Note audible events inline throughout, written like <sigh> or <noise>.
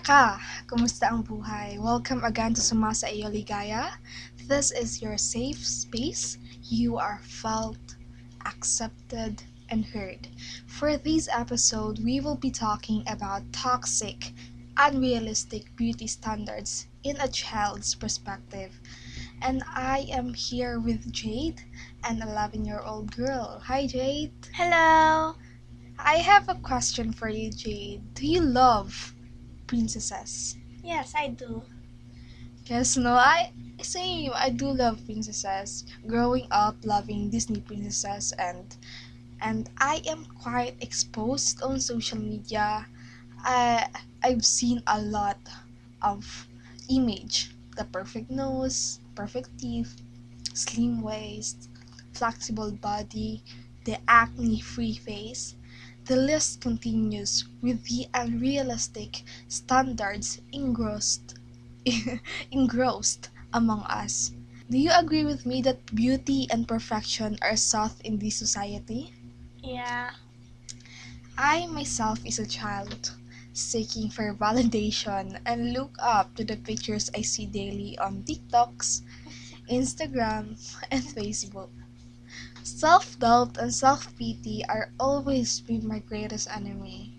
Kumusta ka? Kumusta ang buhay? Welcome again to Sumasa Iyo Ligaya. This is your safe space. You are felt, accepted, and heard. For this episode, we will be talking about toxic, unrealistic beauty standards in a child's perspective. And I am here with Jade, an 11 year old girl. Hi, Jade. Hello. I have a question for you, Jade. Do you love princesses? Yes, I do. Yes, no, I same. I do love princesses. Growing up loving Disney princesses and and I am quite exposed on social media. I I've seen a lot of image, the perfect nose, perfect teeth, slim waist, flexible body, the acne-free face. The list continues with the unrealistic standards engrossed <laughs> engrossed among us. Do you agree with me that beauty and perfection are sought in this society? Yeah. I myself is a child seeking for validation and look up to the pictures I see daily on TikToks, <laughs> Instagram, and Facebook. Self doubt and self pity are always been my greatest enemy.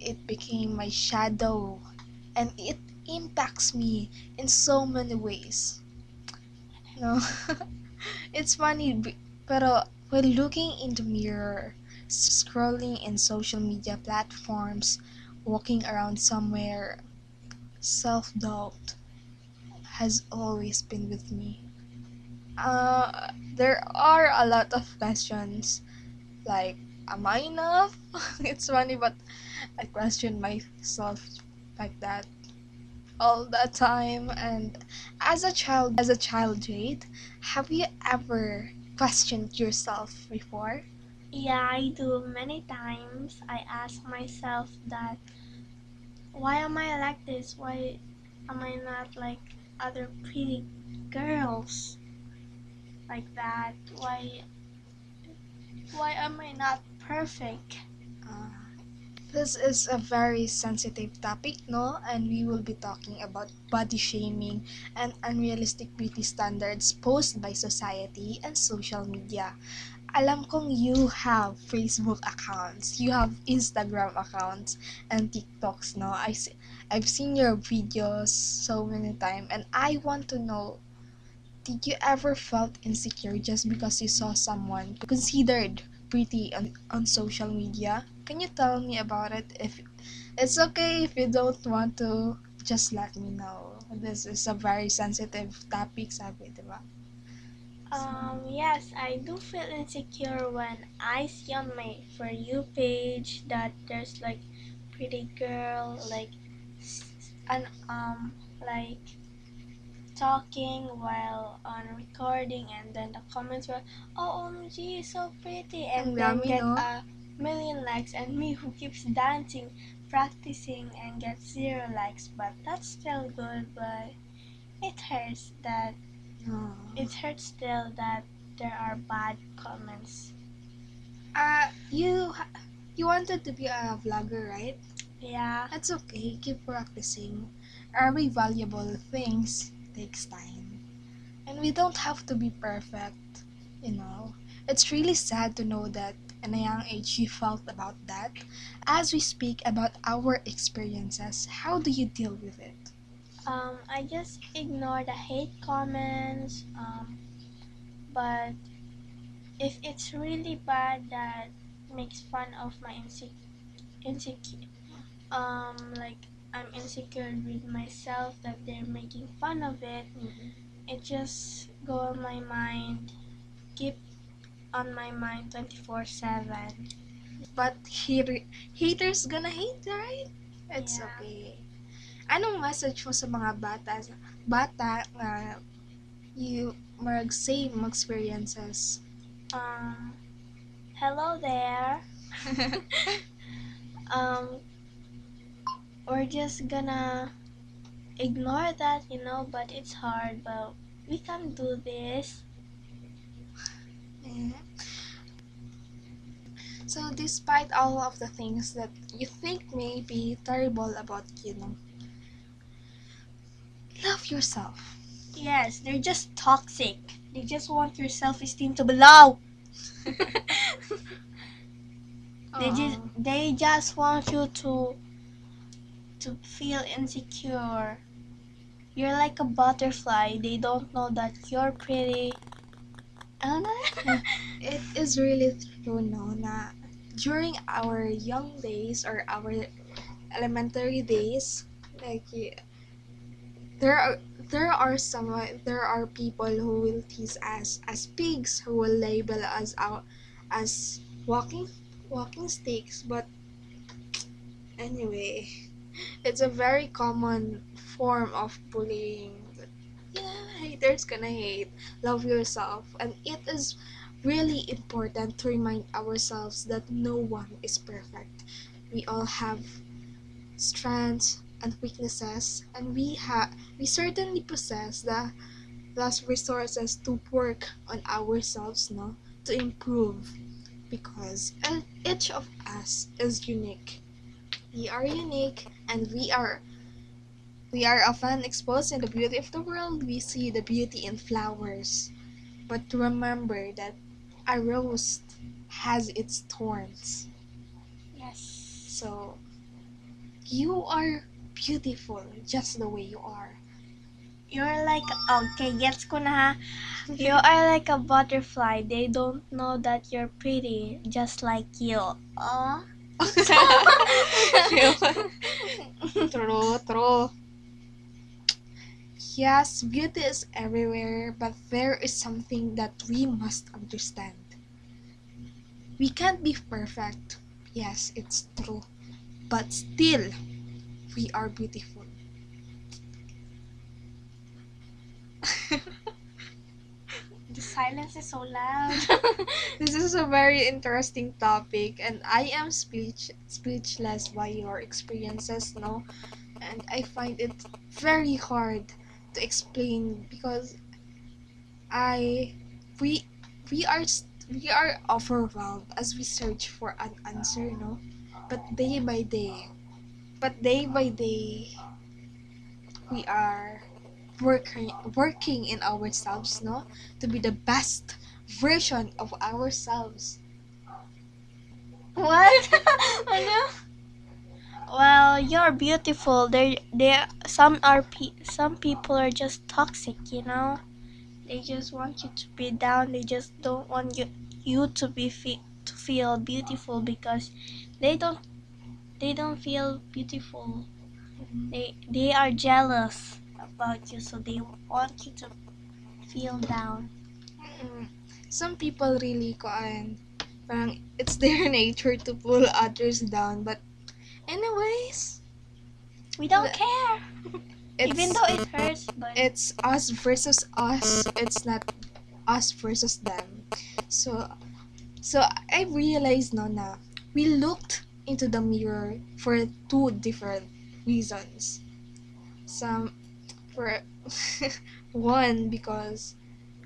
It became my shadow and it impacts me in so many ways. No, <laughs> it's funny, pero when looking in the mirror, scrolling in social media platforms, walking around somewhere, self doubt has always been with me. Uh, there are a lot of questions like, am I enough? <laughs> it's funny, but I question myself like that all the time. And as a child, as a child, Jade, have you ever questioned yourself before? Yeah, I do. Many times I ask myself that why am I like this? Why am I not like other pretty girls like that? Why why am I not perfect? Uh, this is a very sensitive topic, no? And we will be talking about body shaming and unrealistic beauty standards posed by society and social media. Alam kong you have Facebook accounts, you have Instagram accounts, and TikToks, no? I see, I've seen your videos so many times, and I want to know did you ever felt insecure just because you saw someone considered pretty on, on social media? Can you tell me about it? If it's okay if you don't want to, just let me know. This is a very sensitive topic, sabi, di? Um, yes, I do feel insecure when I see on my For You page that there's like pretty girl, like, and um, like talking while on recording, and then the comments were, "Oh, OMG, so pretty," and then get no? a million likes, and me who keeps dancing, practicing, and get zero likes. But that's still good, but it hurts that it hurts still that there are bad comments. Uh, you you wanted to be a vlogger, right? Yeah. That's okay. Keep practicing. Every valuable things takes time. And we don't have to be perfect, you know. It's really sad to know that in a young age you felt about that. As we speak about our experiences, how do you deal with it? Um, I just ignore the hate comments. Um, but if it's really bad that makes fun of my insec insecure, um, like I'm insecure with myself that they're making fun of it, it just go on my mind, keep on my mind 24/7. But hater, haters gonna hate, right? It's Yeah. okay. Anong message mo sa mga bata, bata na you marag same experiences? Um, hello there. <laughs> um, we're just gonna ignore that, you know, but it's hard, but we can do this. Mhm. So, despite all of the things that you think may be terrible about you, know, love yourself. Yes, they're just toxic. They just want your self-esteem to be low. <laughs> They just they just want you to to feel insecure. You're like a butterfly. They don't know that you're pretty. Ano? <laughs> It is really true, no, na during our young days or our elementary days, like there are there are some there are people who will tease us as pigs, who will label us out as walking walking sticks. But anyway, it's a very common form of bullying. Yeah, haters gonna hate. Love yourself. And it is really important to remind ourselves that no one is perfect. We all have strengths and weaknesses and we have we certainly possess the last resources to work on ourselves no? To improve because each of us is unique. We are unique and we are we are often exposed in the beauty of the world we see the beauty in flowers but remember that a rose has its thorns. yes. So you are beautiful just the way you are. You're like okay, gets ko na. You are like a butterfly. They don't know that you're pretty, just like you. <laughs> Aw. <laughs> <laughs> true, true. Yes, beauty is everywhere, but there is something that we must understand. We can't be perfect. Yes, it's true. But still, we are beautiful. The silence is so loud. <laughs> this is a very interesting topic and I am speech speechless by your experiences, no? And I find it very hard to explain because I we we are we are overwhelmed as we search for an answer, no? But day by day, but day by day, we are working working in ourselves, no? To be the best version of ourselves. What? <laughs> Well, you're beautiful. there they, some are, pe- some people are just toxic. You know, they just want you to be down. They just don't want you, you to be fe- to feel beautiful because they don't, they don't feel beautiful. They, they are jealous about you, so they want you to feel down. Mm, Some people really kuan parang it's <laughs> their nature to pull others down but anyways We don't The- care, <laughs> even though it hurts. But it's us versus us. It's not us versus them. So so i realized no na we looked into the mirror for two different reasons. Some for <laughs> one because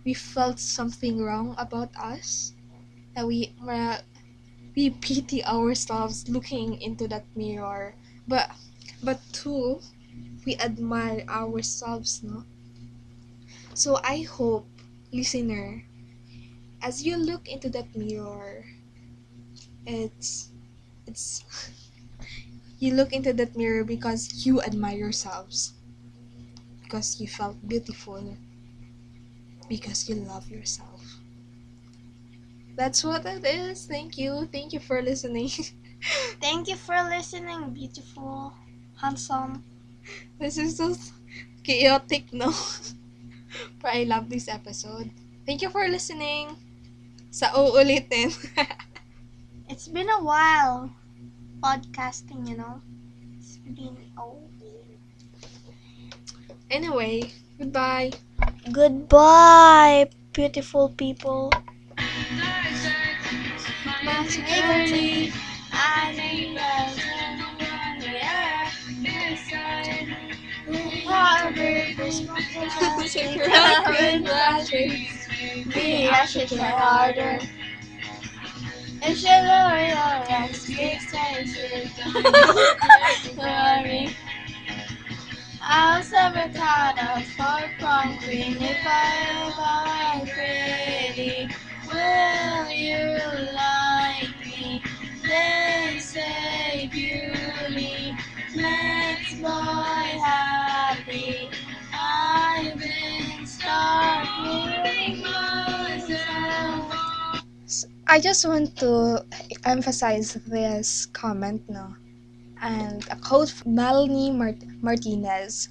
we felt something wrong about us that we uh, we pity ourselves looking into that mirror. But but two we admire ourselves no? So i hope listener as you look into that mirror it's it's <laughs> you look into that mirror because you admire yourselves because you felt beautiful because you love yourself. That's what it is. Thank you. Thank you for listening. <laughs> Thank you for listening, beautiful, handsome. this is so chaotic no? <laughs> But i love this episode. Thank you for listening. Sa uulitin. <laughs> It's been a while podcasting, you know. It's been oh. Anyway, goodbye. Goodbye, beautiful people. <laughs> was never thought of for prom queen if I ever were pretty. Will you like me? They say beauty makes boy happy. I've been starting myself. I just want to emphasize this comment, no? And a quote from Melanie Mart- Martinez.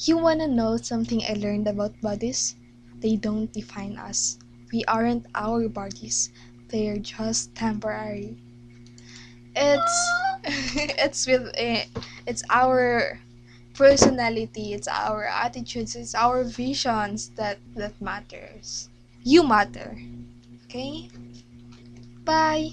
You wanna know something I learned about bodies? They don't define us. We aren't our bodies. They're just temporary. It's <laughs> it's with eh, it's our personality, it's our attitudes, it's our visions that that matters. You matter. Okay? Bye.